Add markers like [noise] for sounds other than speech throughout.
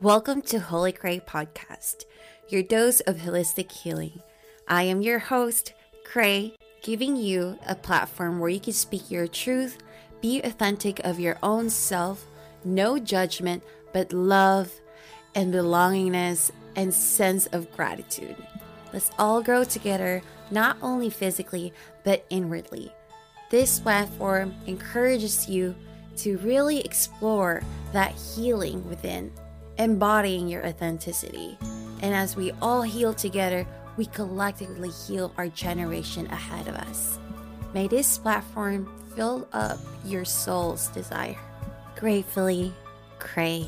Welcome to Holy Khrey Podcast, your dose of holistic healing. I am your host, Khrey, giving you a platform where you can speak your truth, be authentic of your own self, no judgment, but love and belongingness and sense of gratitude. Let's all grow together, not only physically, but inwardly. This platform encourages you to really explore that healing within, embodying your authenticity. And as we all heal together, we collectively heal our generation ahead of us. May this platform fill up your soul's desire. Gratefully, Khrey.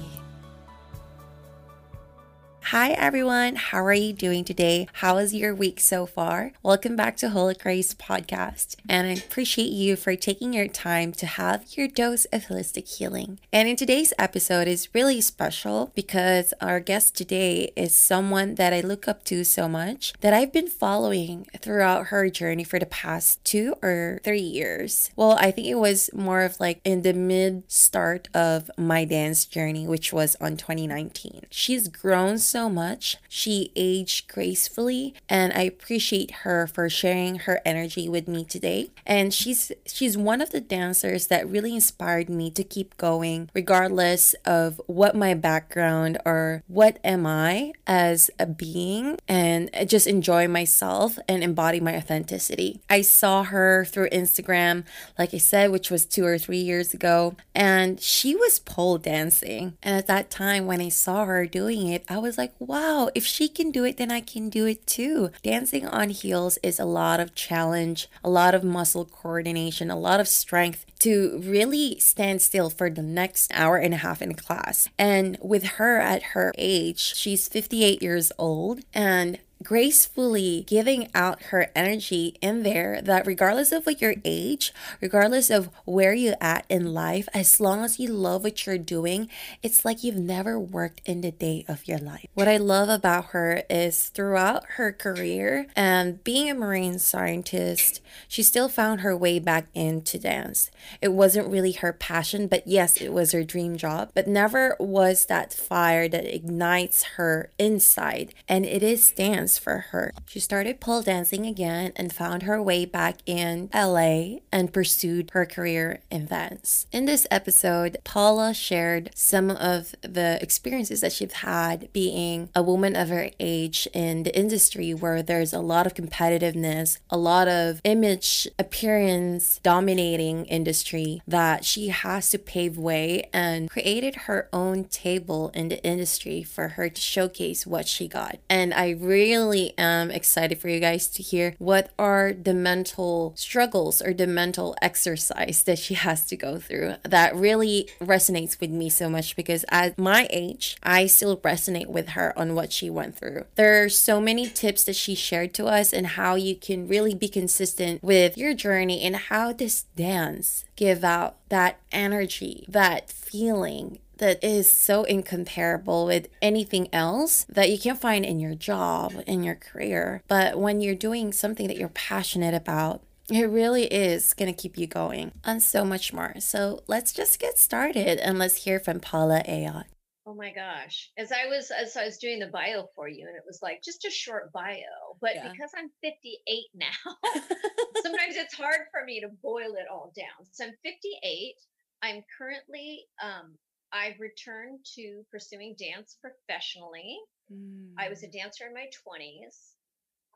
Hi everyone, how are you doing today? How is your week so far? Welcome back to Holy Grace podcast, and I appreciate you for taking your time to have your dose of holistic healing. And in today's episode is really special because our guest today is someone that I look up to so much that I've been following throughout her journey for the past two or three years. Well, I think it was more of like in the mid start of my dance journey, which was on 2019. She's grown so so much. She aged gracefully and I appreciate her for sharing her energy with me today. And she's she's one of the dancers that really inspired me to keep going regardless of what my background or what am I as a being and just enjoy myself and embody my authenticity. I saw her through Instagram like I said which was 2 or 3 years ago and she was pole dancing. And at that time when I saw her doing it, I was like wow, if she can do it, then I can do it too. Dancing on heels is a lot of challenge, a lot of muscle coordination, a lot of strength to really stand still for the next hour and a half in class. And with her at her age, she's 58 years old and gracefully giving out her energy in there that regardless of what your age, regardless of where you're at in life, as long as you love what you're doing, it's like you've never worked in the day of your life. What I love about her is throughout her career and being a marine scientist, she still found her way back into dance. It wasn't really her passion, but yes, it was her dream job, but never was that fire that ignites her inside. And it is dance for her. She started pole dancing again and found her way back in LA and pursued her career in dance. In this episode, Paula shared some of the experiences that she's had being a woman of her age in the industry where there's a lot of competitiveness, a lot of image appearance dominating industry that she has to pave way and created her own table in the industry for her to showcase what she got. And I really really am excited for you guys to hear what are the mental struggles or the mental exercise that she has to go through that really resonates with me so much because at my age, I still resonate with her on what she went through. There are so many tips that she shared to us and how you can really be consistent with your journey and how this dance give out that energy, that feeling that is so incomparable with anything else that you can't find in your job, in your career. But when you're doing something that you're passionate about, it really is going to keep you going and so much more. So let's just get started and let's hear from Paula Ayotte. Oh my gosh. As I was as I was doing the bio for you and it was like just a short bio, but yeah. because I'm 58 [laughs] now, [laughs] sometimes it's hard for me to boil it all down. So I'm 58. I'm currently um, I've returned to pursuing dance professionally. Mm. I was a mm. dancer in my 20s,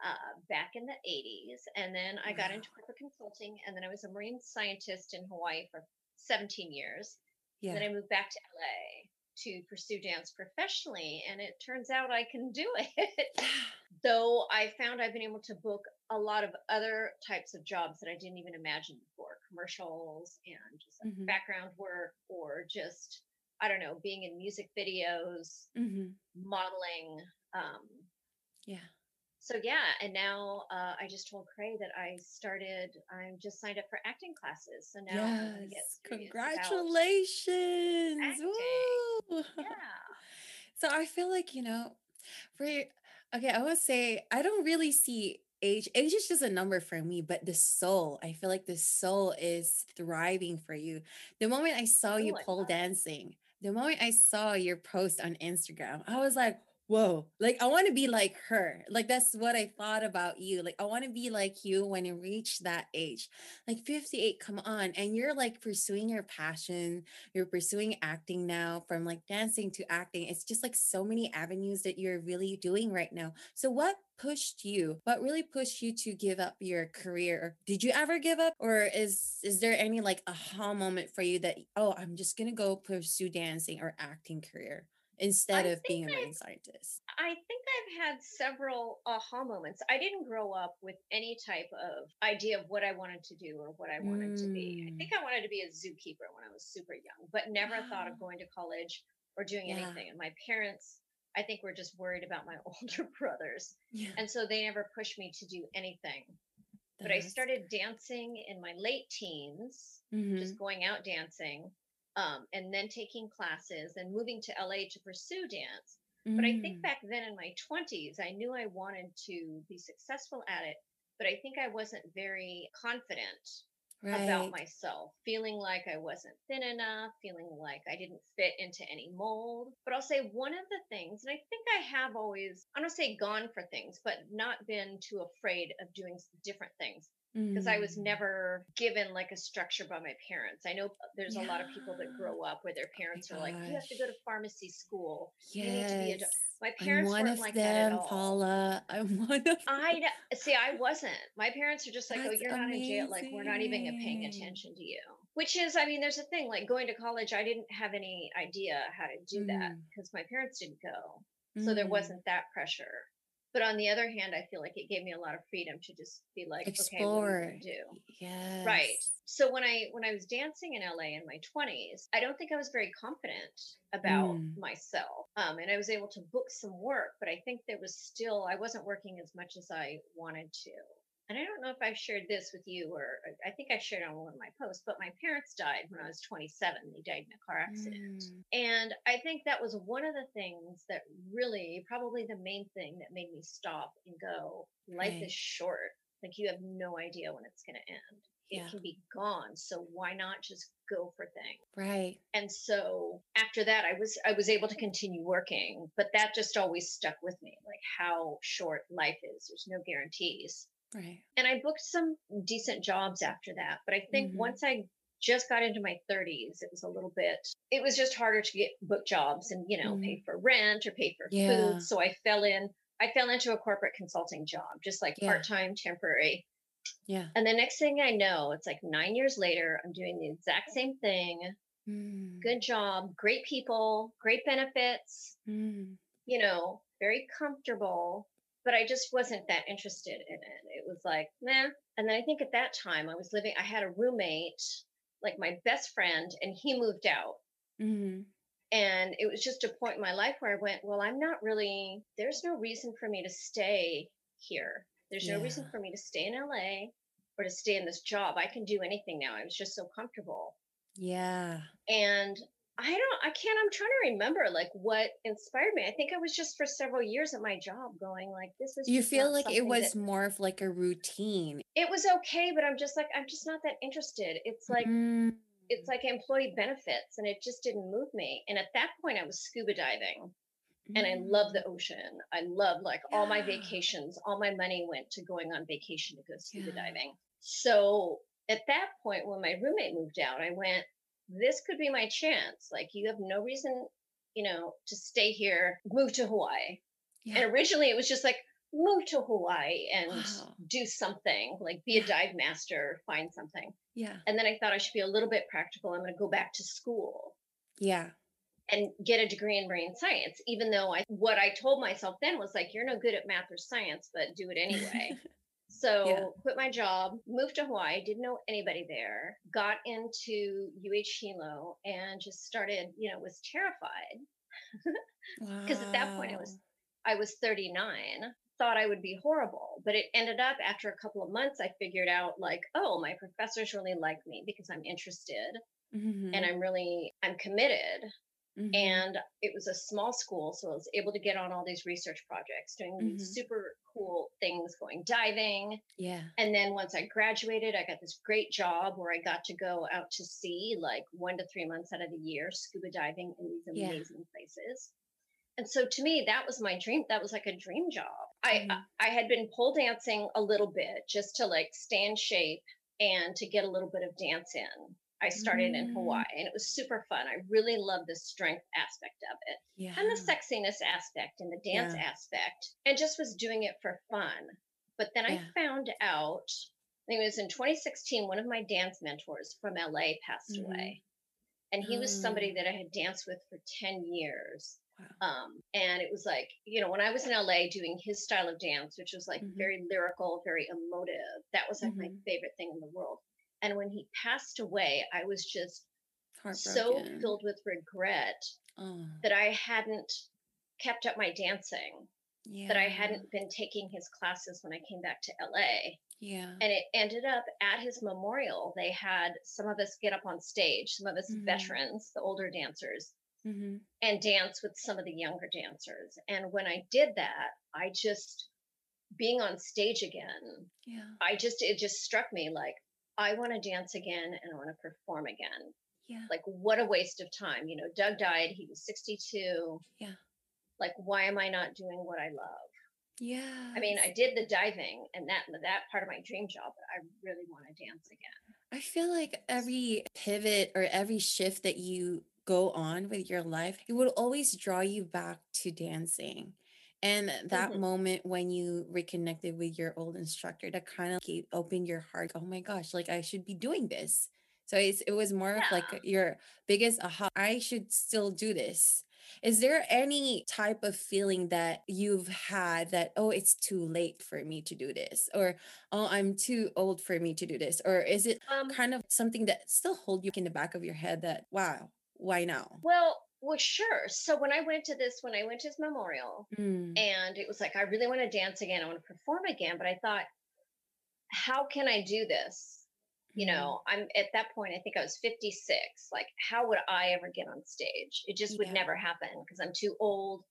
uh, back in the 80s. And then I wow. got into corporate consulting. And then I was a marine scientist in Hawaii for 17 years. Yeah. Then I moved back to LA to pursue dance professionally. And it turns out I can do [laughs] it. [sighs] Though I found I've been able to book a lot of other types of jobs that I didn't even imagine before commercials and just mm-hmm. background work or just I don't know, being in music videos, mm-hmm. modeling. Um, yeah. So yeah, and now uh, I just told Khrey that I started. I'm just signed up for acting classes. So now yes, congratulations! [laughs] Yeah. So I feel like you know, for okay, I would say I don't really see age age is just a number for me but the soul i feel like the soul is thriving for you the moment i saw you pole dancing the moment I saw your post on Instagram, I was like, whoa, like I want to be like her. Like that's what I thought about you. Like I want to be like you when you reach that age. Like 58, come on. And you're like pursuing your passion. You're pursuing acting now from like dancing to acting. It's just like so many avenues that you're really doing right now. So what pushed you? What really pushed you to give up your career? Did you ever give up or is is there any like aha moment for you that oh, I'm just to go pursue dancing or acting career? Instead I of being a marine scientist? I think I've had several aha moments. I didn't grow up with any type of idea of what I wanted to do or what I wanted mm. to be. I think mm. I wanted to be a zookeeper when I was super young, but never wow. thought of going to college or doing yeah. anything. And my parents, I think, were just worried about my [laughs] older brothers. Yeah. And so they never pushed me to do anything. That but I started dancing in my late teens, mm-hmm. just going out dancing um, and then taking classes and moving to LA to pursue dance. Mm. But I think mm. back then in my 20s, I knew I wanted to be successful at it, but I think I wasn't very confident right. about myself, feeling like I wasn't thin enough, feeling like I didn't fit into any mold. But I'll say one of the things, and I think I have always, I don't say gone for things, but not been too afraid of doing different things because. I was mm. never given like a structure by my parents. I know there's yeah. a lot of people that grow up where their parents oh are like, you have to go to pharmacy school. Yes. You need to be a my parents I'm one weren't of like them, that at all. Paula. I'm one of I [laughs] see. I wasn't. My parents are just like, That's oh, you're not in jail. Like we're not even paying attention to you. Which is, I mean, there's a thing like going to college. I didn't have any idea how to do mm. that because my parents didn't go, so mm. there wasn't that pressure. But on the other hand, I feel like it gave me a lot of freedom to just be like, Explore. okay, what do do? Yeah. Right. So when I when I was dancing in LA in my 20s, I don't think I was very confident about mm. myself. Um, and I was able to book some work, but I think there was still I wasn't working as much as I wanted to and I don't know if I've shared this with you or I think I shared on one of my posts, but my parents died when I was 27. They died in a car accident. Mm. And I think that was one of the things that really, probably the main thing that made me stop and go, life right. is short. Like you have no idea when it's going to end. It can be gone. So why not just go for things? Right. And so after that I was I was able to continue working, but that just always stuck with me, like how short life is. There's no guarantees. Right. And I booked some decent jobs after that. But I think mm-hmm. once I just got into my 30s, it was a little bit, it was just harder to get book jobs and, you know, mm-hmm. pay for rent or pay for yeah. food. So I fell in, I fell into a corporate consulting job, just like yeah. part time, temporary. Yeah. And the next thing I know, it's like nine years later, I'm doing the exact same thing. Mm. Good job, great people, great benefits, mm. you know, very comfortable but I just wasn't that interested in it. It was like, nah. And then I think at that time I was living, I had a roommate, like my best friend, and he moved out. Mm-hmm. And it was just a point in my life where I went, well, I'm not really, there's no reason for me to stay here. There's yeah. no reason for me to stay in LA or to stay in this job. I can do anything now. I was just so comfortable. Yeah. And I don't, I can't, I'm trying to remember like what inspired me. I think I was just for several years at my job going like, this is. You feel like it was that, more of like a routine. It was okay, but I'm just like, I'm just not that interested. It's like, mm. it's like employee benefits and it just didn't move me. And at that point I was scuba diving and I love the mm. ocean. I love like yeah. all my vacations, all my money went to going on vacation to go scuba yeah. diving. So at that point, when my roommate moved out, I went, this could be my chance. Like you have no reason, you know, to stay here, move to Hawaii. Yeah. And originally it was just like move to Hawaii and wow. do something, like be a dive master, find something. Yeah. And then I thought I should be a little bit practical. I'm going to go back to school. Yeah. And get a degree in marine science, even though I what I told myself then was like, you're no good at math or science, but do it [laughs] anyway. So yeah. quit my job, moved to Hawaii, didn't know anybody there, got into UH Hilo and just started, you know, was terrified. [laughs] Because wow. at that point I was I was 39, thought I would be horrible. But it ended up after a couple of months, I figured out like, oh, my professors really like me because I'm interested mm-hmm. and I'm really I'm committed. Mm-hmm. And it was a small school, so I was able to get on all these research projects, doing mm-hmm. super cool things, going diving. Yeah. And then once I graduated, I got this great job where I got to go out to sea like one to three months out of the year, scuba diving in these amazing yeah. places. And so to me, that was my dream. That was like a dream job. Mm-hmm. I I had been pole dancing a little bit just to like stay in shape and to get a little bit of dance in. I started mm. in Hawaii and it was super fun. I really loved the strength aspect of it yeah. and the sexiness aspect and the dance yeah. aspect and just was doing it for fun. But then yeah. I found out, I think it was in 2016, one of my dance mentors from LA passed mm-hmm. away. And he was somebody oh. that I had danced with for 10 years. Wow. Um, and it was like, you know, when I was in LA doing his style of dance, which was like mm-hmm. very lyrical, very emotive, that was like mm-hmm. my favorite thing in the world. And when he passed away, I was just so filled with regret oh. that I hadn't kept up my dancing, yeah. that I hadn't been taking his classes when I came back to LA. Yeah. And it ended up at his memorial, they had some of us get up on stage, some of us mm-hmm. veterans, the older dancers, mm-hmm. and dance with some of the younger dancers. And when I did that, I just, being on stage again, yeah. I just, it just struck me like, I want to dance again and I want to perform again. Yeah. Like, what a waste of time. You know, Doug died, he was 62. Yeah. Like, why am I not doing what I love? Yeah. I mean, I did the diving and that that part of my dream job, but I really want to dance again. I feel like every pivot or every shift that you go on with your life, it would always draw you back to dancing. And that mm-hmm. moment when you reconnected with your old instructor, that kind of opened your heart. Oh my gosh, like I should be doing this. So it's, it was more yeah. of like your biggest aha. I should still do this. Is there any type of feeling that you've had that, oh, it's too late for me to do this? Or, oh, I'm too old for me to do this? Or is it um, kind of something that still hold you in the back of your head that, wow, why now? Well, well, sure. So when I went to this, when I went to his memorial, mm. and it was like, I really want to dance again. I want to perform again. But I thought, how can I do this? Mm. You know, mm-hmm. I'm at that point, I think I was 56. Like, how would I ever get on stage? It just would yeah. never happen because I'm too old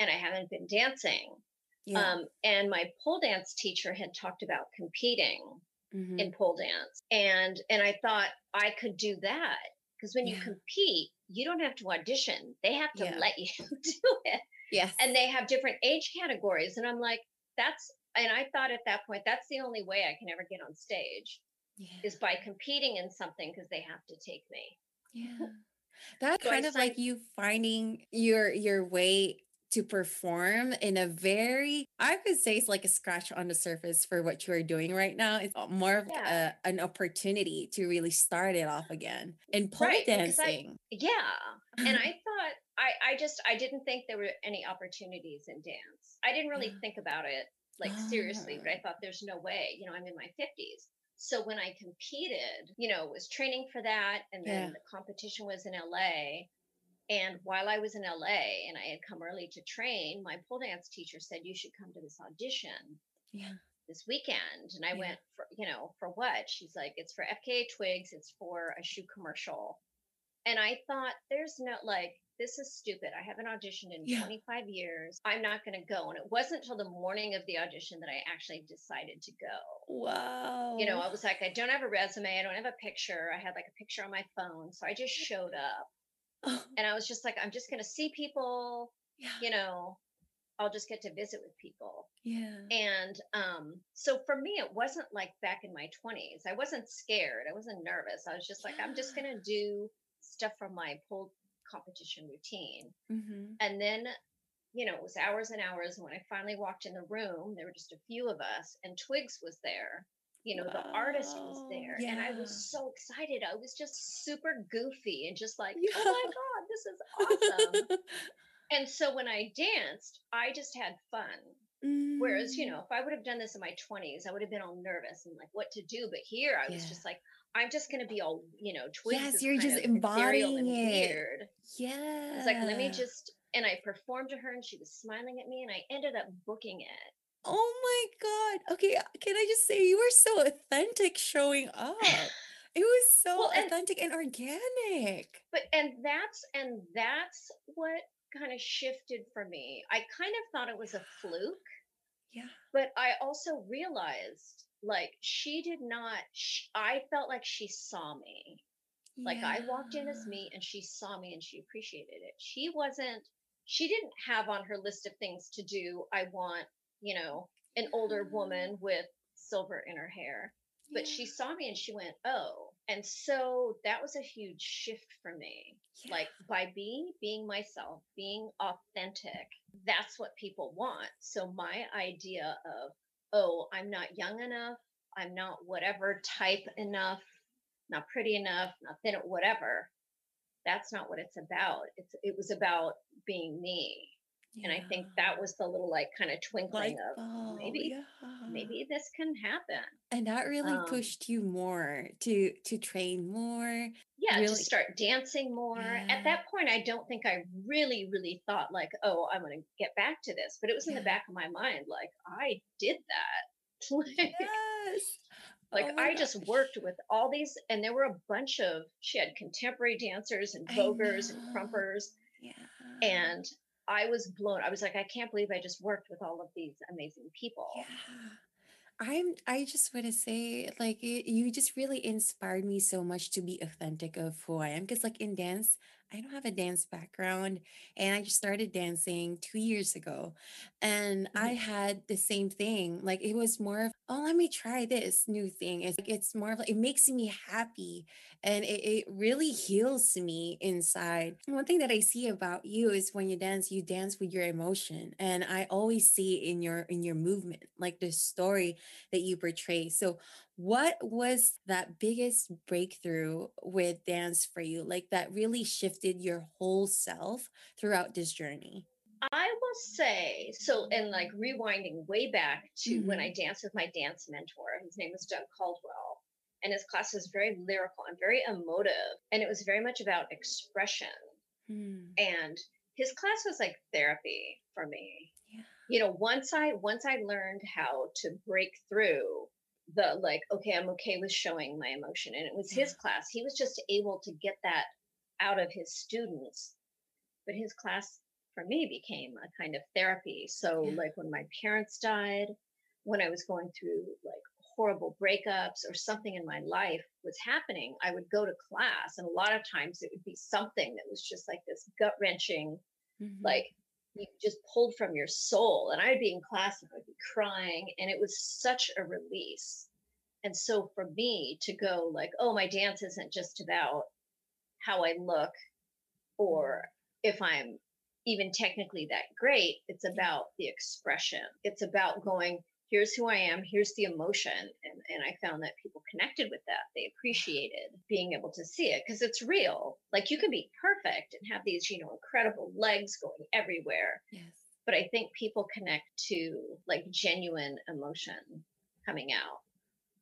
and I haven't been dancing. Yeah. Um, and my pole dance teacher had talked about competing mm-hmm. in pole dance. And and I thought I could do that. Because when yeah. you compete, you don't have to audition. They have to yeah. let you [laughs] do it. Yes. And they have different age categories. And I'm like, that's, and I thought at that point, that's the only way I can ever get on stage yeah. is by competing in something because they have to take me. Yeah. [laughs] That's so kind I of like you finding your your way to perform in a very i could say it's like a scratch on the surface for what you are doing right now it's more of yeah. a, an opportunity to really start it off again and pole right, dancing I, yeah and [laughs] i thought i i just i didn't think there were any opportunities in dance i didn't really think about it like seriously but i ah. thought there's no way you know i'm in my 50s so when i competed you know was training for that and then yeah. the competition was in la and while I was in LA and I had come early to train, my pole dance teacher said, You should come to this audition. Yeah. This weekend. And I yeah. went for, you know, for what? She's like, It's for FKA Twigs, it's for a shoe commercial. And I thought, There's no like, this is stupid. I haven't auditioned in yeah. 25 years. I'm not going to go. And it wasn't until the morning of the audition that I actually decided to go. Wow. You know, I was like, I don't have a resume. I don't have a picture. I had like a picture on my phone. So I just showed up. And I was just like, I'm just going to see people, yeah. you know, I'll just get to visit with people. Yeah. And um, so for me, it wasn't like back in my 20s. I wasn't scared. I wasn't nervous. I was just like, yeah. I'm just going to do stuff from my pole competition routine. Mm-hmm. And then, you know, it was hours and hours. And when I finally walked in the room, there were just a few of us, and Twigs was there you know, the artist was there. Yeah. And I was so excited. I was just super goofy and just like, yeah. oh my God, this is awesome. [laughs] and so when I danced, I just had fun. Mm. Whereas, you know, mm. if I would have done this in my 20s, I would have been all nervous and like what to do. But here I was just like, I'm just going to be all, you know, twigs. Yes, you're just embodying it. Weird. Yeah. I was like, let me just, and I performed to her and she was smiling at me and I ended up booking it. Oh my God. Okay. Uh, can I just say you were so authentic showing up? [laughs] It was so well, authentic and, and organic. But and that's and that's what kind of shifted for me. I kind of thought it was a fluke. Yeah. But I also realized like she did not she, I felt like she saw me. Like yeah. I walked in as me and she saw me and she appreciated it. She wasn't she didn't have on her list of things to do I want, you know, an older woman with silver in her hair. But she saw me and she went, "Oh, and so that was a huge shift for me. Yeah. like by being being myself being authentic that's what people want. So my idea of oh i'm not young enough i'm not whatever type enough not pretty enough not thin whatever that's not what it's about. It's it was about being me yeah. And I think that was the little like kind of twinkling like, of oh, maybe yeah. maybe this can happen. And that really um, pushed you more to to train more. Yeah, really... to start dancing more. Yeah. At that point I don't think I really really thought like, "Oh, I'm to get back to this." But it was in the back of my mind like, "I did that." [laughs] like, yes. Like oh I gosh. just worked with all these and there were a bunch of she had contemporary dancers and voguers and krumpers. Yeah. And I was blown. I was like, I can't believe I just worked with all of these amazing people. Yeah. I'm I just want to say like it, you just really inspired me so much to be authentic of who I am because like in dance I don't have a dance background and I just started dancing 2 years ago and mm-hmm. I had the same thing like it was more of oh let me try this new thing. It's like it's more of like it makes me happy and it, it really heals me inside. One thing that I see about you is when you dance you dance with your emotion and I always see in your in your movement like the story that you portray. So what was that biggest breakthrough with dance for you? Like that really shifted your whole self throughout this journey? I will say so, and like rewinding way back to mm-hmm. when I danced with my dance mentor, his name was Doug Caldwell, and his class was very lyrical and very emotive, and it was very much about expression. Mm. And his class was like therapy for me. Yeah. You know, once I once I learned how to break through the like okay i'm okay with showing my emotion and it was his class he was just able to get that out of his students but his class for me became a kind of therapy so yeah. like when my parents died when i was going through like horrible breakups or something in my life was happening i would go to class and a lot of times it would be something that was just like this gut wrenching mm-hmm. like you just pulled from your soul. And I'd be in class and I'd be crying, and it was such a release. And so for me to go like, oh, my dance isn't just about how I look or if I'm even technically that great, it's mm. about the expression. It's about going, here's who I am, here's the emotion. And, and I found that people connected with that. They appreciated being able to see it because it's real. Like you can be perfect and have these, you know, incredible legs going everywhere. Yes. But I think people connect to like genuine emotion coming out.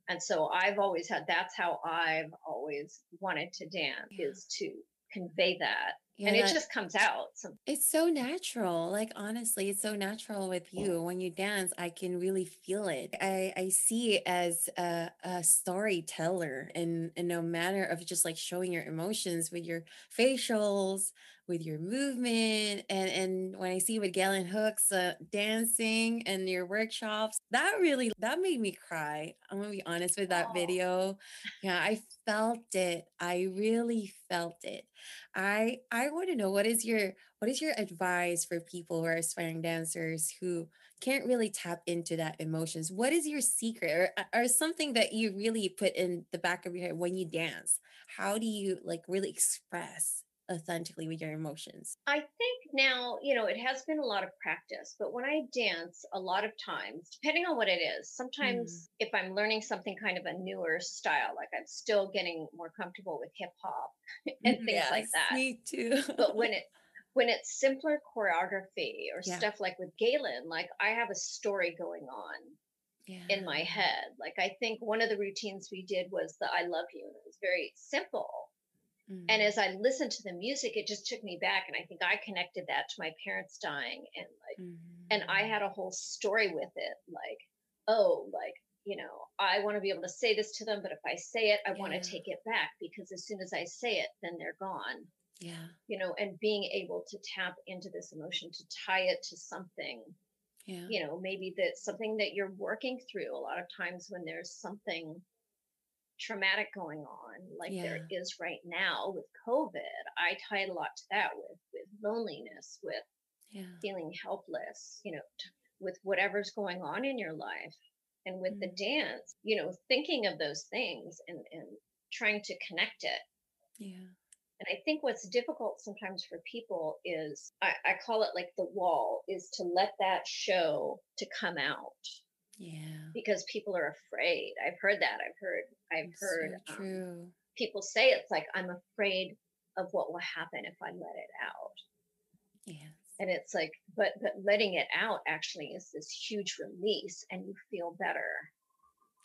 And so I've always had that's how I've always wanted to dance yeah. is to convey that yeah, and it that, just comes out. So. It's so natural. Like honestly, it's so natural with you. When you dance, I can really feel it. I, I see it as a, a storyteller and, and no matter of just like showing your emotions with your facials, with your movement and and when I see with Galen Hooks uh, dancing and your workshops, that really that made me cry. I'm gonna be honest with that video. Yeah, I felt it. I really felt it. I I want to know what is your what is your advice for people who are aspiring dancers who can't really tap into that emotions? What is your secret or, or something that you really put in the back of your head when you dance? How do you like really express authentically with your emotions? I think now, you know, it has been a lot of practice, but when I dance, a lot of times, depending on what it is, sometimes mm. if I'm learning something kind of a newer style, like I'm still getting more comfortable with hip hop [laughs] and things yes, like that. Me too. but when [laughs] it when it's simpler choreography or yeah. stuff like with Galen, like I have a story going on yeah. in my head. Like I think one of the routines we did was the I love you. And it was very simple And as I listened to the music, it just took me back. And I think I connected that to my parents dying and like, mm-hmm. and I mm-hmm. had a whole story with it. Like, oh, like you know, I want to be able to say this to them, but if I say it, I yeah. want to take it back because as soon as I say it, then they're gone. Yeah. You know, and being able to tap into this emotion to tie it to something. Yeah. You know, maybe that's something that you're working through a lot of times when there's something traumatic going on like yeah. there is right now with covid i tied a lot to that with with loneliness with yeah. feeling helpless you know t- with whatever's going on in your life and with mm-hmm. the dance you know thinking of those things and and trying to connect it yeah and I think what's difficult sometimes for people is I, I, call it like the wall is to let that show to come out. Yeah. Because people are afraid. I've heard that. I've heard I've heard so um, true. Um, people say it's like I'm afraid of what will happen if I let it out. Yes. And it's like, but but letting it out actually is this huge release and you feel better.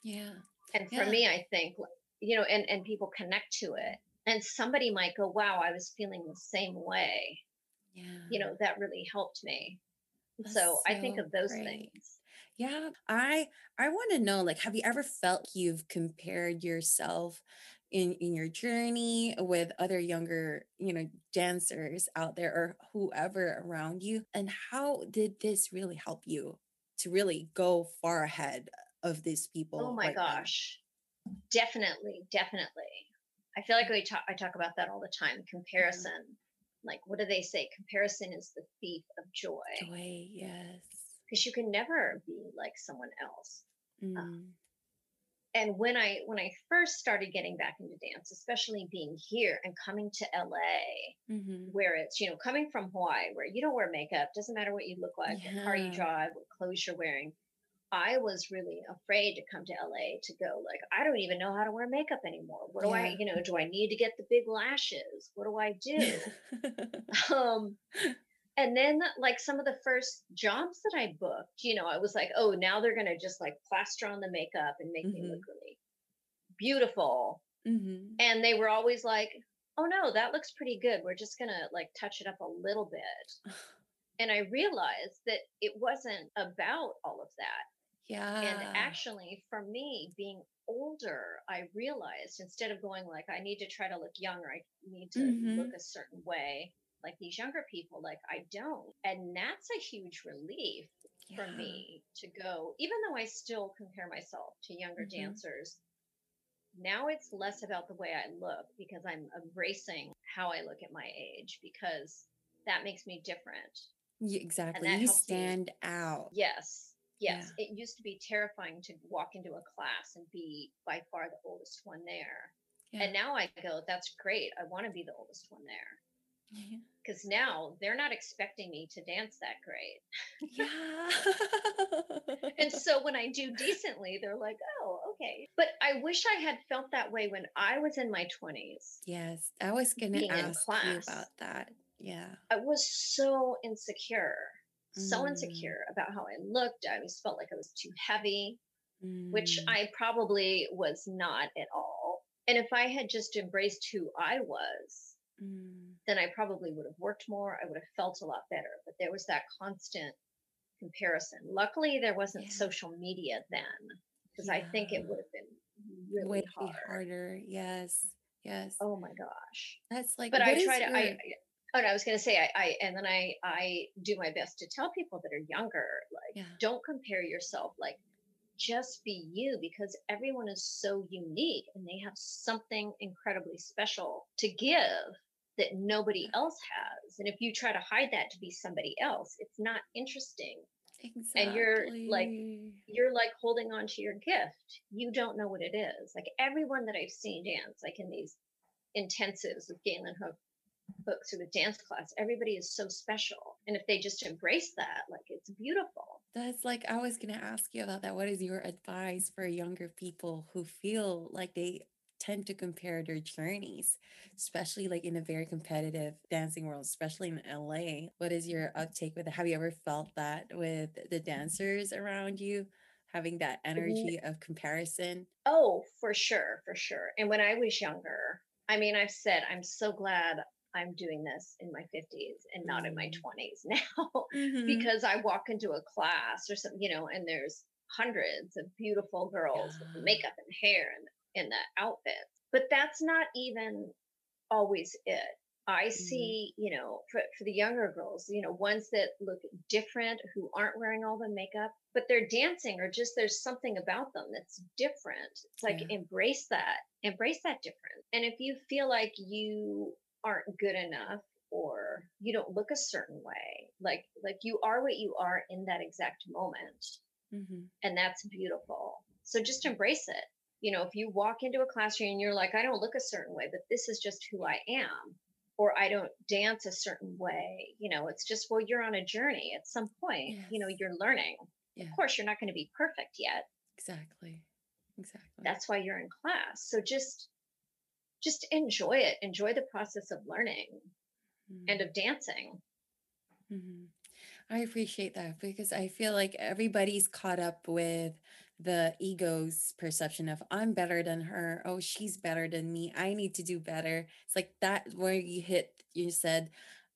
Yeah. And for yeah. me, I think, you know, and, and people connect to it and somebody might go wow i was feeling the same way yeah you know that really helped me so, so, i think of those great. things yeah i i want to know like have you ever felt you've compared yourself in in your journey with other younger you know dancers out there or whoever around you and how did this really help you to really go far ahead of these oh people oh my right gosh now? definitely definitely I feel like we talk, I talk about that all the time. Comparison. Like, what do they say? Comparison is the thief of joy. Joy, yes. Because you can never be like someone else. Mm. Um, and when I when I first started getting back into dance, especially being here and coming to LA, mm-hmm. where it's you know coming from Hawaii, where you don't wear makeup, doesn't matter what you look like, yeah. what car you drive, what clothes you're wearing, I was really afraid to come to LA to go like I don't even know how to wear makeup anymore. What do yeah. I, you know, do I need to get the big lashes? What do I [laughs] do? [laughs] um and then like some of the first jobs that I booked, you know, I was like, "Oh, now they're going to just like plaster on the makeup and make mm-hmm. me look really beautiful." Mm-hmm. And they were always like, "Oh no, that looks pretty good. We're just going to like touch it up a little bit." and I realized that it wasn't about all of that. Yeah. And actually, for me, being older, I realized instead of going like, I need to try to look younger, I need to mm-hmm. look a certain way, like these younger people, like I don't. And that's a huge relief yeah. for me to go, even though I still compare myself to younger mm-hmm. dancers. Now it's less about the way I look because I'm embracing how I look at my age because that makes me different. Yeah, exactly. You stand me. out. Yes Yes, yeah. it used to be terrifying to walk into a class and be by far the oldest one there. And now I go, that's great. I want to be the oldest one there. Because yeah. now they're not expecting me to dance that great. Yeah. and [laughs] so when I do decently, they're like, oh, okay. But I wish I had felt that way when I was in my 20s. Yes. I was going to ask you about that. Yeah. I was so insecure so mm. insecure about how I looked. I always felt like I was too heavy, mm. which I probably was not at all. And if I had just embraced who I was, mm. Then I probably would have worked more. I would have felt a lot better. But there was that constant comparison. Luckily, there wasn't yeah. social media then, because yeah. I think it would have been really Way hard. harder. Yes. Yes. Oh my gosh. That's like, but I try to, your... I, Oh, no, I was going to say, I, I, and then I, I do my best to tell people that are younger, like, yeah. don't compare yourself. Like, just be you because everyone is so unique and they have something incredibly special to give that nobody else has. And if you try to hide that to be somebody else, it's not interesting. Exactly. And you're like you're like holding on to your gift. You don't know what it is. Like everyone that I've seen dance, like in these intensives with Galen Hook books or the dance class everybody is so special and if they just embrace that like it's beautiful that's like i was going to ask you about that what is your advice for younger people who feel like they tend to compare their journeys especially like in a very competitive dancing world especially in la what is your uptake with it have you ever felt that with the dancers around you having that energy of comparison oh for sure for sure and when i was younger I mean, I've said I'm so glad I'm doing this in my 50s and not mm-hmm. in my 20s now [laughs] mm-hmm. because I walk into a class or something, you know, and there's hundreds of beautiful girls yeah. with makeup and hair and in the outfit. But that's not even always it. I mm-hmm. see, you know, for, for the younger girls, you know, ones that look different, who aren't wearing all the makeup, but they're dancing or just there's something about them that's different. It's like yeah. embrace that, embrace that difference. And if you feel like you aren't good enough or you don't look a certain way, like like you are what you are in that exact moment. Mm-hmm. And that's beautiful. So just embrace it. You know, if you walk into a classroom and you're like, I don't look a certain way, but this is just who I am or I don't dance a certain way. You know, it's just, well, you're on a journey at some point, yes. you know, you're learning. Yeah. Of course, you're not going to be perfect yet. Exactly. Exactly. That's why you're in class. So just, just enjoy it. Enjoy the process of learning mm-hmm. and of dancing. Mm-hmm. I appreciate that because I feel like everybody's caught up with the ego's perception of I'm better than her. Oh, she's better than me. I need to do better. It's like that where you hit, you said,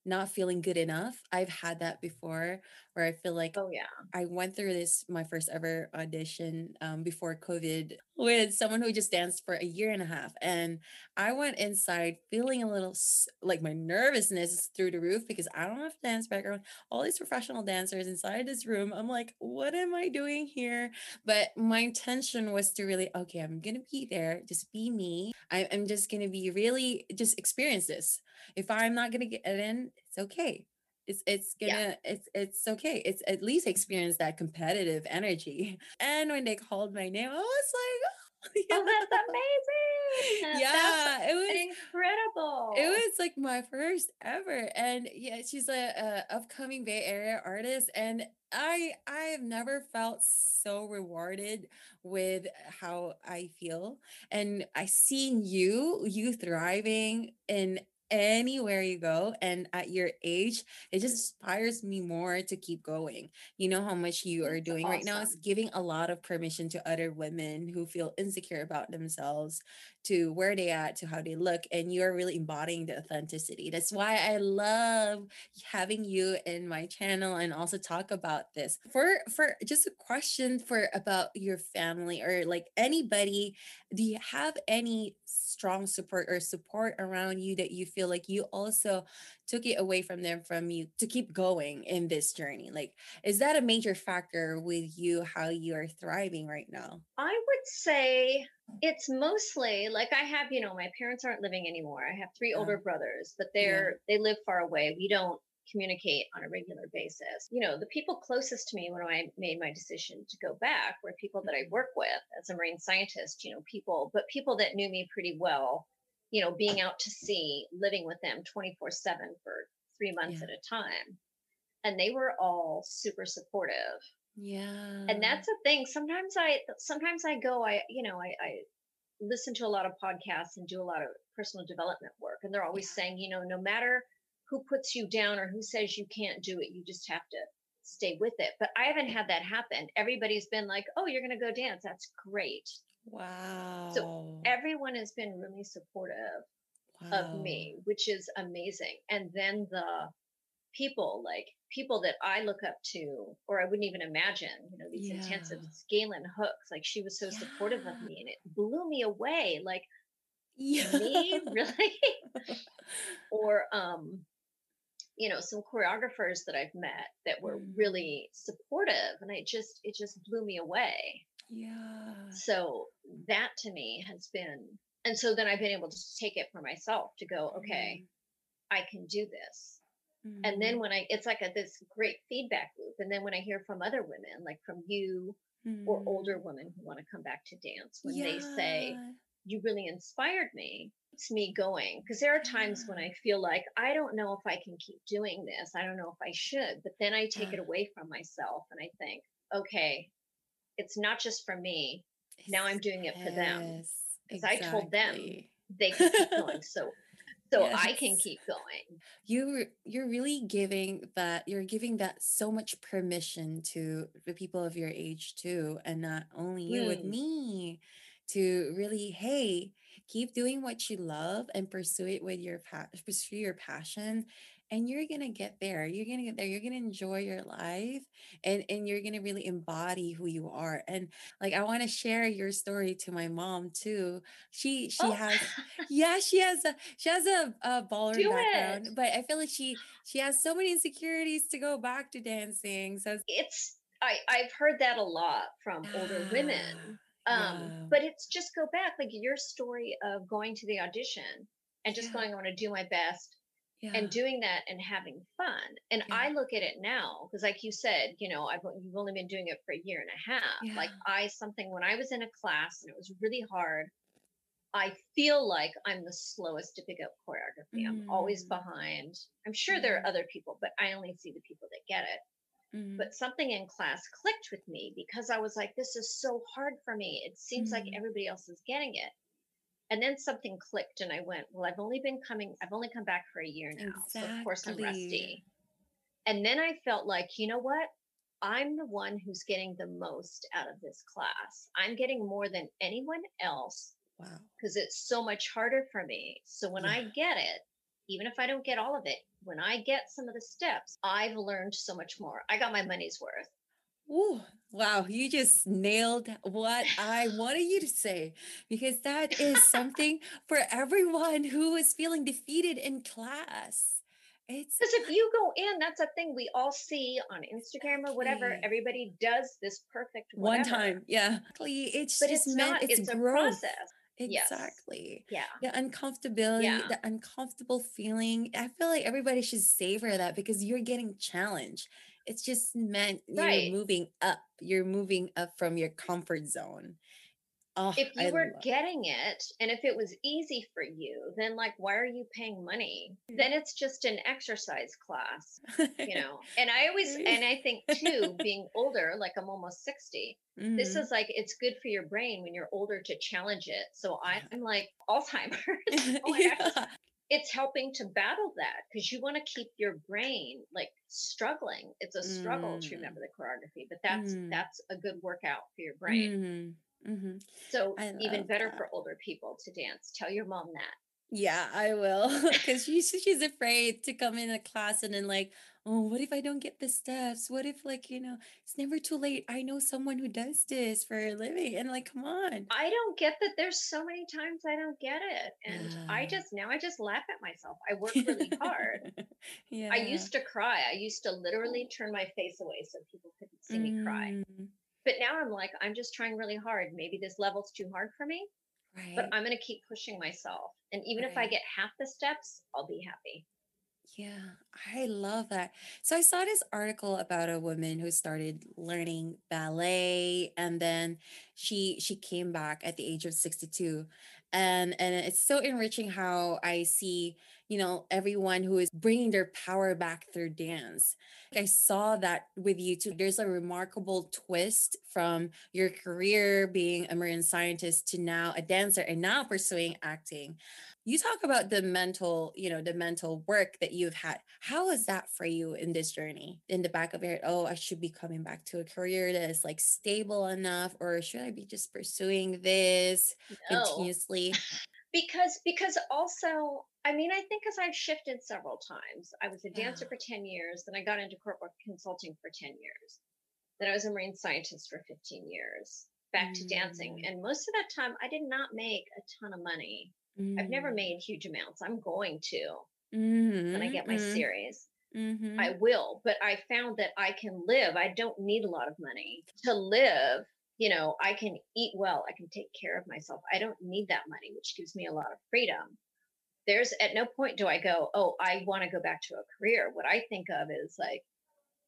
not feeling good enough. I've had that before where I feel like oh yeah. I went through this my first ever audition um, before COVID with someone who just danced for a year and a half and I went inside feeling a little like my nervousness is through the roof because I don't have a dance background. All these professional dancers inside this room. I'm like, what am I doing here? But my intention was to really okay, I'm gonna be there, just be me. I, I'm just gonna be really just experience this. If I'm not gonna get it in, it's okay. It's it's gonna yeah. it's it's okay. It's at least experience that competitive energy. And when they called my name i was like oh, [laughs] oh that's amazing. Yeah that's it was incredible. it was like my first ever. And yeah she's a, a upcoming bay area artist and i i have never felt so rewarded with how i feel. And i seen you you thriving in anywhere you go and at your age it just inspires me more to keep going you know how much you are doing awesome. right now is giving a lot of permission to other women who feel insecure about themselves to where they at to how they look and you're really embodying the authenticity. That's why i love having you in my channel and also talk about this. For for just a question for about your family or like anybody do you have any strong support or support around you that you feel like you also took it away from them from you to keep going in this journey? Like is that a major factor with you how you are thriving right now? I say it's mostly like i have you know my parents aren't living anymore i have three older brothers but they're yeah. they live far away we don't communicate on a regular basis. You know, the people closest to me when I made my decision to go back were people that I work with as a marine scientist, you know, people, but people that knew me pretty well, you know, being out to sea, living with them 24 7 for three months yeah. at a time. And they were all super supportive. Yeah. And that's a thing. Sometimes I, sometimes I go, I, you know, I, I listen to a lot of podcasts and do a lot of personal development work. And they're always yeah. saying, you know, no matter who puts you down or who says you can't do it. You just have to stay with it. But I haven't had that happen. Everybody's been like, oh, you're going to go dance. That's great. Wow. So everyone has been really supportive wow. of me, which is amazing. And then the people, like people that I look up to, or I wouldn't even imagine, you know, these yeah. intensive Galen Hooks, like she was so yeah. supportive of me and it blew me away. Like, yeah. me really [laughs] [laughs] or um you know some choreographers that i've met that were mm. really supportive and i just it just blew me away yeah so that to me has been and so then i've been able to take it for myself to go okay mm. i can do this mm. and then mm-hmm. when i it's like a this great feedback loop and then when i hear from other women like from you mm. or older mm. women who want to come back to dance when yeah. they say you really inspired me it's me going because there are times when I feel like I don't know if I can keep doing this. I don't know if I should, but then I take it away from myself and I think, okay, it's not just for me. Now I'm doing it for them because exactly. I told them they can keep going. So so yes. I can keep going. You you're really giving that you're giving that so much permission to the people of your age too, and not only you mm. with me to really hey keep doing what you love and pursue it with your pa- pursue your passion and you're going to get there. You're going to get there. You're going to enjoy your life and and you're going to really embody who you are. And like I want to share your story to my mom too. She she Oh, has [laughs] yeah, she has a she has a, a ballroom do background, it. but I feel like she she has so many insecurities to go back to dancing. So it's- I I've heard that a lot from older Ah, women. Um, yeah. but it's just go back like your story of going to the audition and just Yeah. going, I want to do my best yeah. and doing that and having fun. And Yeah. I look at it now because, like you said, you know, I've you've only been doing it for a year and a half. Like I something when I was in a class and it was really hard. I feel like I'm the slowest to pick up choreography. I'm always Mm. behind. I'm sure there Mhm. are other people, but I only see the people that get it. Mhm. But something in class clicked with me because I was like, this is so hard for me. It seems like Mhm. everybody else is getting it. And then something clicked, and I went, Well, I've only been coming, I've only come back for a year now. So, of course, I'm rusty. And then I felt like, you know what? I'm the one who's getting the most out of this class. I'm getting more than anyone else Wow. because it's so much harder for me. So when I get it, even if I don't get all of it, when I get some of the steps, I've learned so much more. I got my money's worth. Ooh, wow, you just nailed what I wanted you to say because that is something for everyone who is feeling defeated in class. It's Because if you go in, that's a thing we all see on Instagram or whatever. Everybody does this perfect one time. Yeah. Exactly. It's but just it's meant not. it's, It's, a process. Yes. Exactly. Yeah. The uncomfortability, Yeah. the uncomfortable feeling. I feel like everybody should savor that because you're getting challenged. It's just meant you're Right. moving up. You're moving up from your comfort zone. Oh, If you I were getting it and if it was easy for you, then like, why are you paying money? Then it's just an exercise class, you [laughs] know? And I always, and I think too, [laughs] being older, like I'm almost 60, this Mhm. is like, it's good for your brain when you're older to challenge it. So I'm like Alzheimer's. [laughs] oh yeah. It's helping to battle that because you want to keep your brain like struggling it's a struggle to Mm. remember the choreography but that's Mm. that's a good workout for your brain Mhm. Mhm. so even better that. for older people to dance tell your mom that Yeah, I will. [laughs] Because she's she's afraid to come in a class and then like, oh, what if I don't get the steps? What if like, you know, it's never too late. I know someone who does this for a living. And like, come on. i don't get that there's so many times i don't get it and i just now i just laugh at myself i work really hard [laughs] Yeah. i used to cry i used to literally turn my face away so people couldn't see me cry Mm, but now i'm like i'm just trying really hard maybe this level's too hard for me Right. but. I'm going to keep pushing myself. And even if I get half the steps, I'll be happy. Yeah, I love that. So I saw this article about a woman who started learning ballet and then she she came back at the age of 62. And and it's so enriching how I see, you know, everyone who is bringing their power back through dance. I saw that with you too. There's a remarkable twist from your career being a marine scientist to now a dancer and now pursuing acting you talk about the mental you know the mental work that you've had how is that for you in this journey in the back of your head oh i should be coming back to a career that is like stable enough or should i be just pursuing this No, continuously [laughs] because because also, I mean, I think because I've shifted several times. I was a dancer Yeah. for 10 years, then I got into corporate consulting for 10 years. Then I was a marine scientist for 15 years, back to dancing. Mm, And most of that time, I did not make a ton of money. I've never mm, made huge amounts. I'm going to when I mhm, get my mm, series. mhm, I will, but I found that I can live. I don't need a lot of money to live. You know, I can eat well. I can take care of myself. I don't need that money, which gives me a lot of freedom. There's at no point do I go, oh, I want to go back to a career. What I think of is like,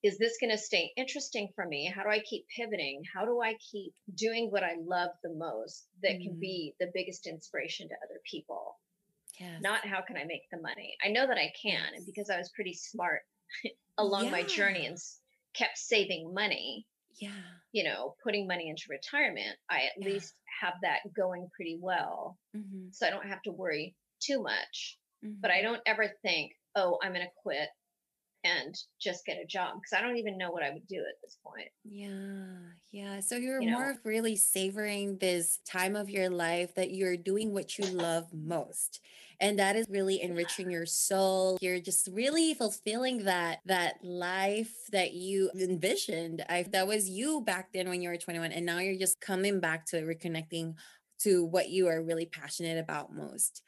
is this going to stay interesting for me? How do I keep pivoting? How do I keep doing what I love the most that can mm, be the biggest inspiration to other people? yes Not how can I make the money? I know that I can. And yes because I was pretty smart [laughs] along my journey and kept saving money, yeah you know, putting money into retirement, I at yeah least have that going pretty well. hmm So I don't have to worry too much. But hmm I don't ever think, oh, I'm going to quit and just get a job because I don't even know what I would do at this point. Yeah. Yeah. So you're you more know? of really savoring this time of your life that you're doing what you love most. And that is really enriching your soul. You're just really fulfilling that that life that you envisioned. I that was you back then when you were 21 and now you're just coming back to it, reconnecting to what you are really passionate about most.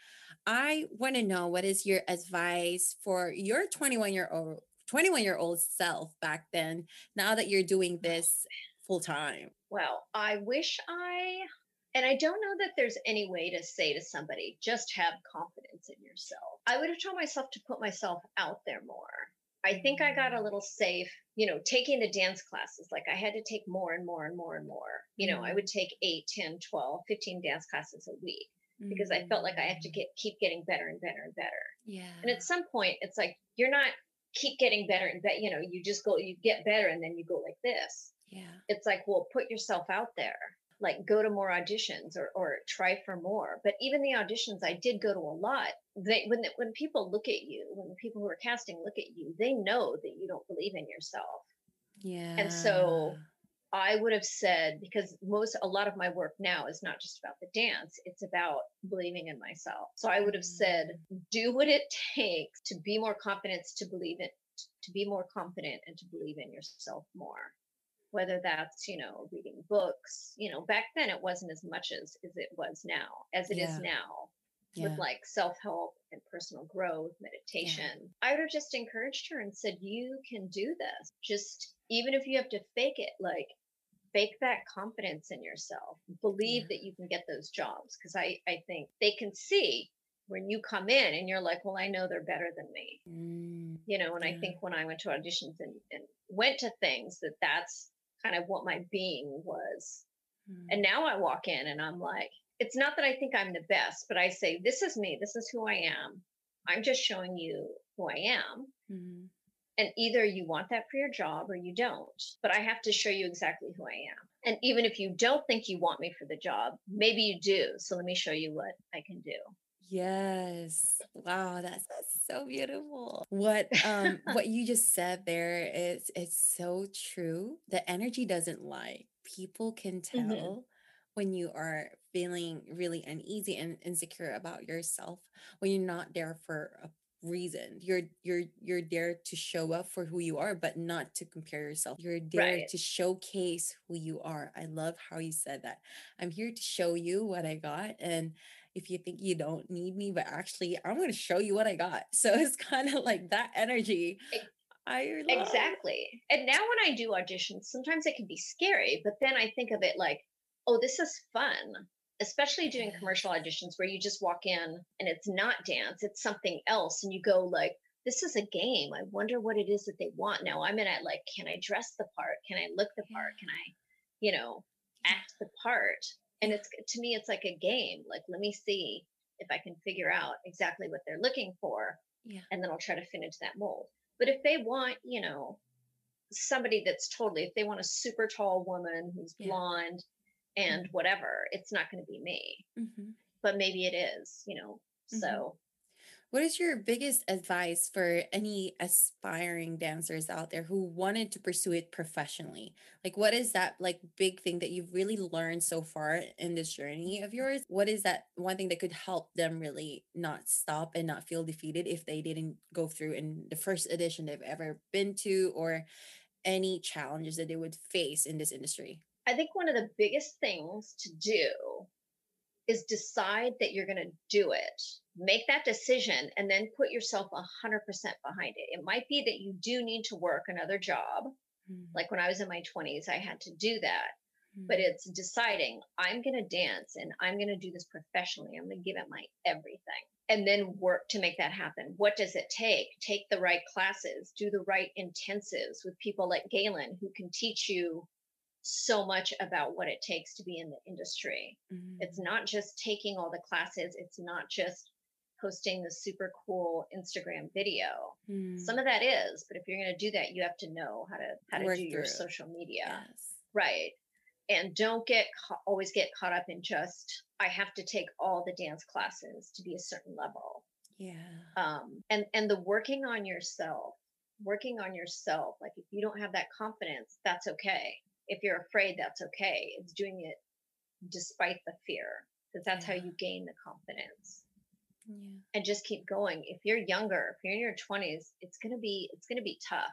I want to know what is your advice for your 21 year old 21 year old self back then now that you're doing this full time? Well, I wish I and I don't know that there's any way to say to somebody, just have confidence in yourself. I would have told myself to put myself out there more. I think I got a mm. little safe, you know, taking the dance classes. Like I had to take more and more and more and more. You know, I mm. would take 8, 10, 12, 15 dance classes a week because I felt like I have to mm. get keep getting better and better and better. Yeah. And at some point it's like you're not keep getting better and better, you know, you just go you get better and then you go like this. Yeah. It's like, well, put yourself out there. Like go to more auditions or or try for more. But even the auditions I did go to a lot. They when when people look at you, when the people who are casting look at you, they know that you don't believe in yourself. Yeah. And so I would have said because most a lot of my work now is not just about the dance, it's about believing in myself. So I would have said, mm. do what it takes to be more confident, to believe it, to be more confident and to believe in yourself more. Whether that's, you know, reading books, you know, back then it wasn't as much as, as it was now, as it yeah. is now. Yeah. With like self help and personal growth, meditation, yeah. I would have just encouraged her and said, You can do this. Just even if you have to fake it, like fake that confidence in yourself believe yeah. that you can get those jobs because I, I think they can see when you come in and you're like well i know they're better than me mm, you know and yeah. i think when i went to auditions and, and went to things that that's kind of what my being was mm. and now i walk in and i'm like it's not that i think i'm the best but i say this is me this is who i am i'm just showing you who i am mm. And either you want that for your job or you don't. But I have to show you exactly who I am. And even if you don't think you want me for the job, maybe you do. So let me show you what I can do. Yes. Wow, that's, that's so beautiful. What um [laughs] what you just said there is it's so true. The energy doesn't lie. People can mm-hmm. tell mm-hmm. when you are feeling really uneasy and insecure about yourself, when you're not there for a reason you're you're you're there to show up for who you are but not to compare yourself. You're there right. to showcase who you are. I love how you said that. I'm here to show you what i got and if you think you don't need me but actually i'm going to show you what i got. [laughs] So it's kind of like that energy I love. exactly. And now when i do auditions sometimes it can be scary but then i think of it like oh this is fun especially doing commercial auditions where you just walk in and it's not dance, it's something else. And you go like, this is a game. I wonder what it is that they want. Now I'm in it like, can I dress the part? Can I look the part? Can I, you know, act the part? And it's to me, it's like a game. Like, let me see if I can figure out exactly what they're looking for. Yeah. And then I'll try to fit into that mold. But if they want, you know, somebody that's totally, if they want a super tall woman who's yeah. blonde and whatever it's not going to be me. Mm-hmm. but maybe it is you know mm-hmm. so. What is your biggest advice for any aspiring dancers out there who wanted to pursue it professionally? Like what is that like big thing that you've really learned so far in this journey of yours? What is that one thing that could help them really not stop and not feel defeated if they didn't go through in the first edition they've ever been to or any challenges that they would face in this industry I think one of the biggest things to do is decide that you're going to do it. Make that decision and then put yourself 100% behind it. It might be that you do need to work another job. Mm. Like when I was in my 20s, I had to do that. Mm. But it's deciding I'm going to dance and I'm going to do this professionally. I'm going to give it my everything and then work to make that happen. What does it take? Take the right classes, do the right intensives with people like Galen who can teach you so much about what it takes to be in the industry. Mm-hmm. It's not just taking all the classes, it's not just posting the super cool Instagram video. Mm. Some of that is, but if you're going to do that, you have to know how to how to Work do your social media. Yes. Right. And don't get always get caught up in just I have to take all the dance classes to be a certain level. Yeah. Um and and the working on yourself working on yourself. Like if you don't have that confidence, that's okay. If you're afraid, that's okay. It's doing it despite the fear because that's yeah. how you gain the confidence. Yeah. And just keep going. If you're younger, if you're in your 20s, it's going to be it's going to be tough.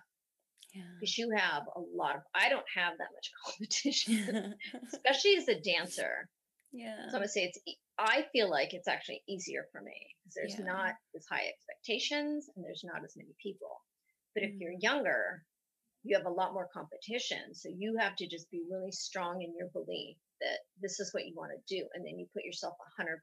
Yeah. Because you have a lot of I don't have that much [laughs] competition, [laughs] especially as a dancer. Yeah. So I'm going to say it's I feel like it's actually easier for me because there's yeah. not as high expectations and there's not as many people. But if you're mm. younger, you have a lot more competition. So you have to just be really strong in your belief that this is what you want to do. And then you put yourself 100,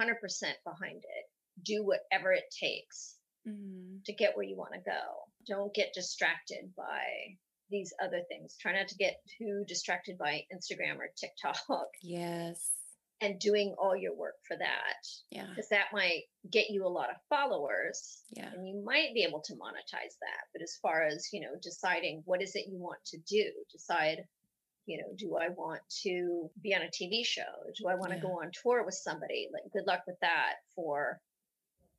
100% behind it. Do whatever it takes mm-hmm. to get where you want to go. Don't get distracted by these other things. Try not to get too distracted by Instagram or TikTok. Yes and doing all your work for that. Yeah. Because that might get you a lot of followers. Yeah. And you might be able to monetize that. But as far as, you know, deciding what is it you want to do, decide, you know, do I want to be on a TV show? Do I want to yeah. go on tour with somebody? Like good luck with that for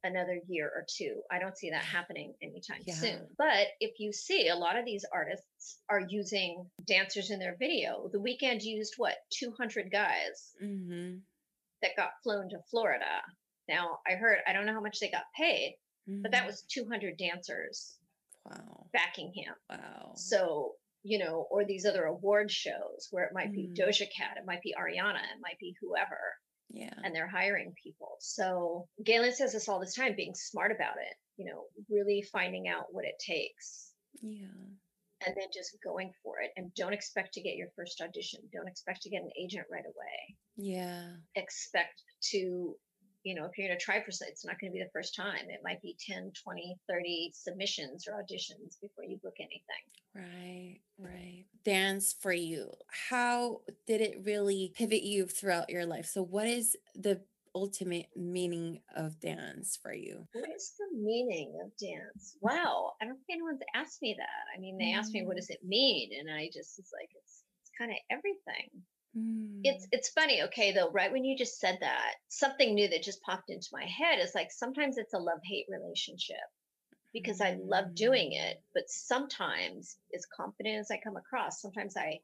another year or two. I don't see that happening anytime yeah. soon. But if you see a lot of these artists are using dancers in their video, The Weeknd used what, 200 guys mm-hmm. that got flown to Florida. Now, I heard, I don't know how much they got paid, mm-hmm. but that mm-hmm. was 200 dancers. Wow. Backing him. Wow. So, you know, or these other award shows where it might mm-hmm. be Doja Cat, it might be Ariana, it might be whoever yeah. And they're hiring people. So Galen says this all this time, being smart about it, you know, really finding out what it takes. Yeah. And then just going for it. And don't expect to get your first audition. Don't expect to get an agent right away. Yeah. Expect to you know, if you're going to try for site it's not going to be the first time. It might be 10, 20, 30 submissions or auditions before you book anything. Right, right. Dance for you. How did it really pivot you throughout your life? So, what is the ultimate meaning of dance for you? What is the meaning of dance? Wow, I don't think anyone's asked me that. I mean, they mm. asked me, what mm. does it mean? And I just was like, it's, it's kind of everything. It's mm. it's funny, okay, though, right when you just said that, something new that just popped into my head is like sometimes it's a love-hate relationship because I love doing it, mm. but sometimes as confident as I come across, sometimes I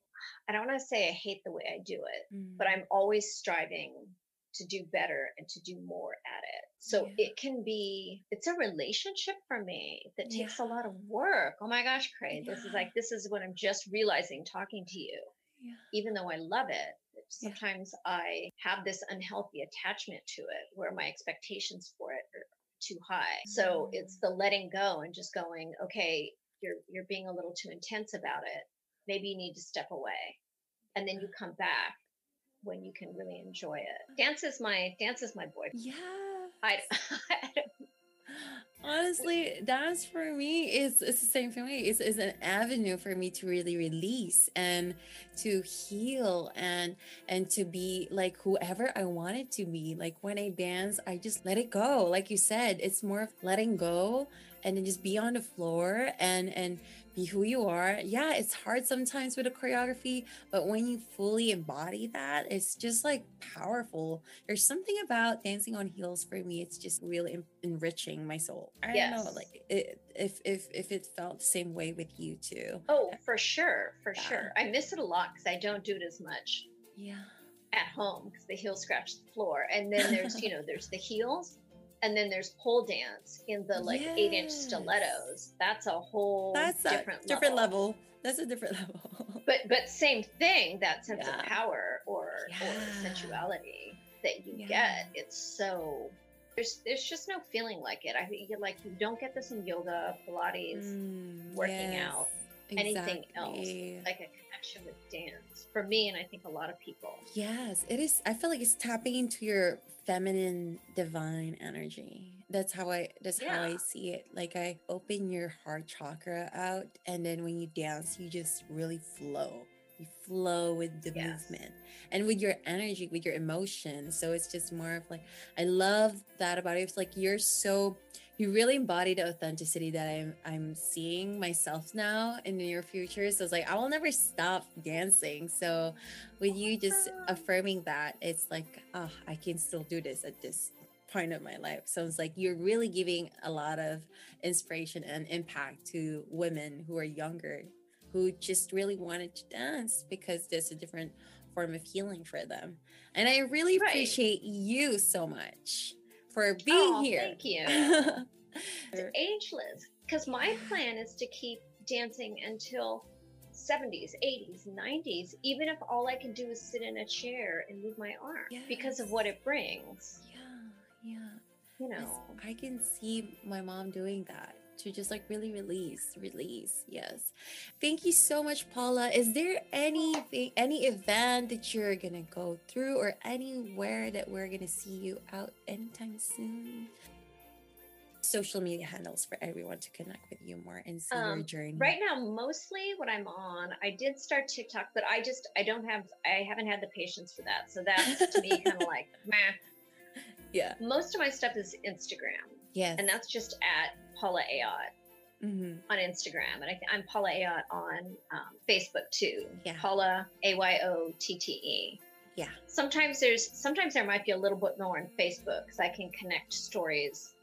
I don't want to say I hate the way I do it, mm. but I'm always striving to do better and to do more at it. So yeah. it can be it's a relationship for me that takes yeah. a lot of work. Oh my gosh, Khrey, yeah. this is like this is what I'm just realizing talking to you yeah. even though I love it, sometimes yeah. I have this unhealthy attachment to it where my expectations for it are too high. So it's mm. the letting go and just going, okay, you're you're being a little too intense about it. Maybe you need to step away. And then you come back when you can really enjoy it. Dance is my dance is my boyfriend. Yeah. I, [laughs] I Honestly, dance for me is it's the same for me. It's, it's an avenue for me to really release and to heal and and to be like whoever I wanted to be. Like when I dance, I just let it go. Like you said, it's more of letting go and then just be on the floor and and be who you are. Yeah, it's hard sometimes with a choreography, but when you fully embody that, it's just like powerful. There's something about dancing on heels for me. It's just really enriching my soul. I yes. don't know, like it, if if if it felt the same way with you too. Oh, for sure, for yeah. sure. I miss it a lot because I don't do it as much. Yeah. At home because the heels scratch the floor, and then there's [laughs] you know there's the heels and then there's pole dance in the like yes. eight inch stilettos. That's a whole that's different a different level. level. That's a different [laughs] level. but but same thing. That sense yeah. of power or yeah. or sensuality that you yeah. get. It's so there's there's just no feeling like it. I think like you don't get this in yoga, Pilates, mm, working yes. out, exactly. anything else like a connection with dance for me, and I think a lot of people. Yes, it is. I feel like it's tapping into your feminine divine energy that's how i that's yeah. how i see it like i open your heart chakra out and then when you dance you just really flow you flow with the yes. movement and with your energy with your emotions so it's just more of like i love that about it it's like you're so you really embody the authenticity that I'm I'm seeing myself now in the near future. So it's like I will never stop dancing. So with you just affirming that, it's like, oh, I can still do this at this point of my life. So it's like you're really giving a lot of inspiration and impact to women who are younger who just really wanted to dance because there's a different form of healing for them. And I really right. appreciate you so much for being oh, here. Thank you. [laughs] it's ageless because my plan is to keep dancing until 70s, 80s, 90s, even if all I can do is sit in a chair and move my arm yes. because of what it brings. Yeah, yeah. You know, I can see my mom doing that to just like really release, release. Yes. Thank you so much, Paula. Is there anything, any event that you're gonna go through or anywhere that we're gonna see you out anytime soon? social media handles for everyone to connect with you more and see um, your journey? Right now, mostly what I'm on, I did start TikTok, but I just I don't have I haven't had the patience for that. So that's to me kind of like meh. Yeah. Most of my stuff is Instagram. Yes. And that's just at Paula Ayotte. Mm-hmm. on Instagram, and I, am Paula Ayotte on um, Facebook too. Yeah. Paula A Y O T T E. Yeah. Sometimes there's sometimes there might be a little bit more on Facebook because I can connect stories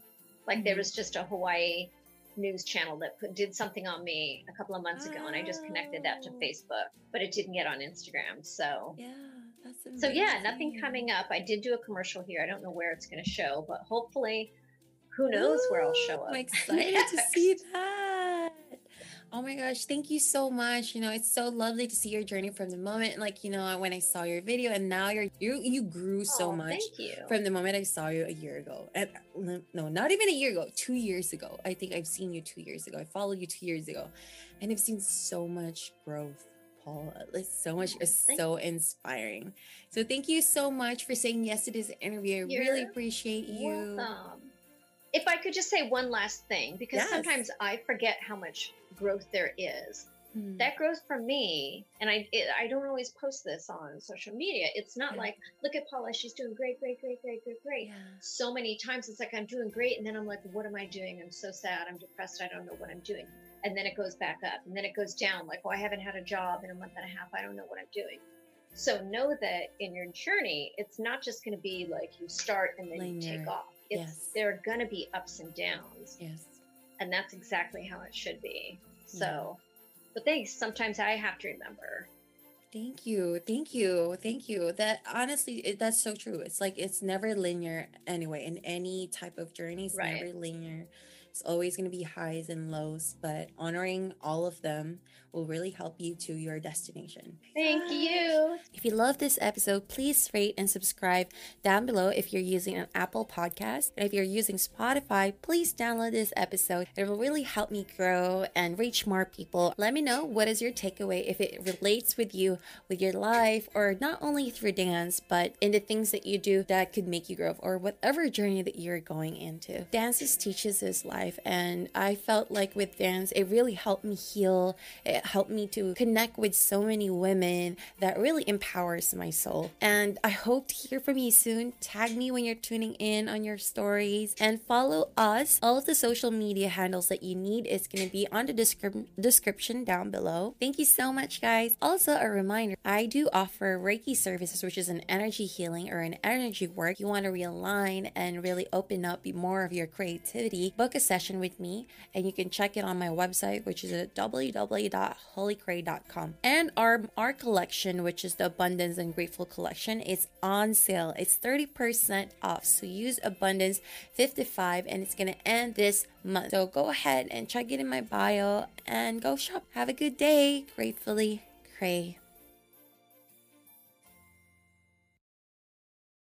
like mm-hmm. there was just a Hawaii news channel that put, did something on me a couple of months ago, and I just connected that to oh. Facebook, but it didn't get on Instagram. So yeah, so yeah, nothing coming up. I did do a commercial here. I don't know where it's going to show, but hopefully, who knows Ooh, where I'll show up. I'm [laughs] excited to see that. Oh my gosh, thank you so much. You know, it's so lovely to see your journey from the moment like, you know, when I saw your video and now you're you you grew so oh, much from the moment I saw you a year ago. And no, not even a year ago, 2 years ago. I think I've seen you 2 years ago. I followed you 2 years ago. And I've seen so much growth. Paul, it's so much oh, it's so inspiring. So thank you so much for saying yes to this interview. I You're really appreciate you. Welcome. If I could just say one last thing, because yes. sometimes I forget how much growth there is. Mm. That growth for me, and I it, I don't always post this on social media. It's not yeah. like look at Paula, she's doing great, great, great, great, great, great. Yeah. So many times it's like I'm doing great, and then I'm like, what am I doing? I'm so sad. I'm depressed. I don't know what I'm doing. And then it goes back up, and then it goes down. Like, well, I haven't had a job in a month and a half. I don't know what I'm doing. So know that in your journey, it's not just going to be like you start and then you take off. It's yes. there are going to be ups and downs. Yes. And that's exactly how it should be. So, yeah. but thanks. Sometimes I have to remember. Thank you. Thank you. Thank you. That honestly, it, that's so true. It's like it's never linear anyway in any type of journey. It's right. never linear. It's always going to be highs and lows, but honoring all of them will really help you to your destination. Thank you. If you love this episode, please rate and subscribe down below if you're using an Apple podcast. And if you're using Spotify, please download this episode. It will really help me grow and reach more people. Let me know what is your takeaway if it relates with you, with your life, or not only through dance, but in the things that you do that could make you grow or whatever journey that you're going into. Dance teaches us life, and I felt like with dance, it really helped me heal. It helped me to connect with so many women that really empowers my soul. And I hope to hear from you soon. Tag me when you're tuning in on your stories and follow us. All of the social media handles that you need is going to be on the descri- description down below. Thank you so much, guys. Also, a reminder I do offer Reiki services, which is an energy healing or an energy work. You want to realign and really open up more of your creativity. Book a session with me, and you can check it on my website, which is at www holycray.com. And our art collection, which is the Abundance and Grateful collection, is on sale. It's 30% off. So use Abundance 55 and it's to end this month. So go ahead and check it in my bio and go shop. Have a good day. Gratefully, Khrey.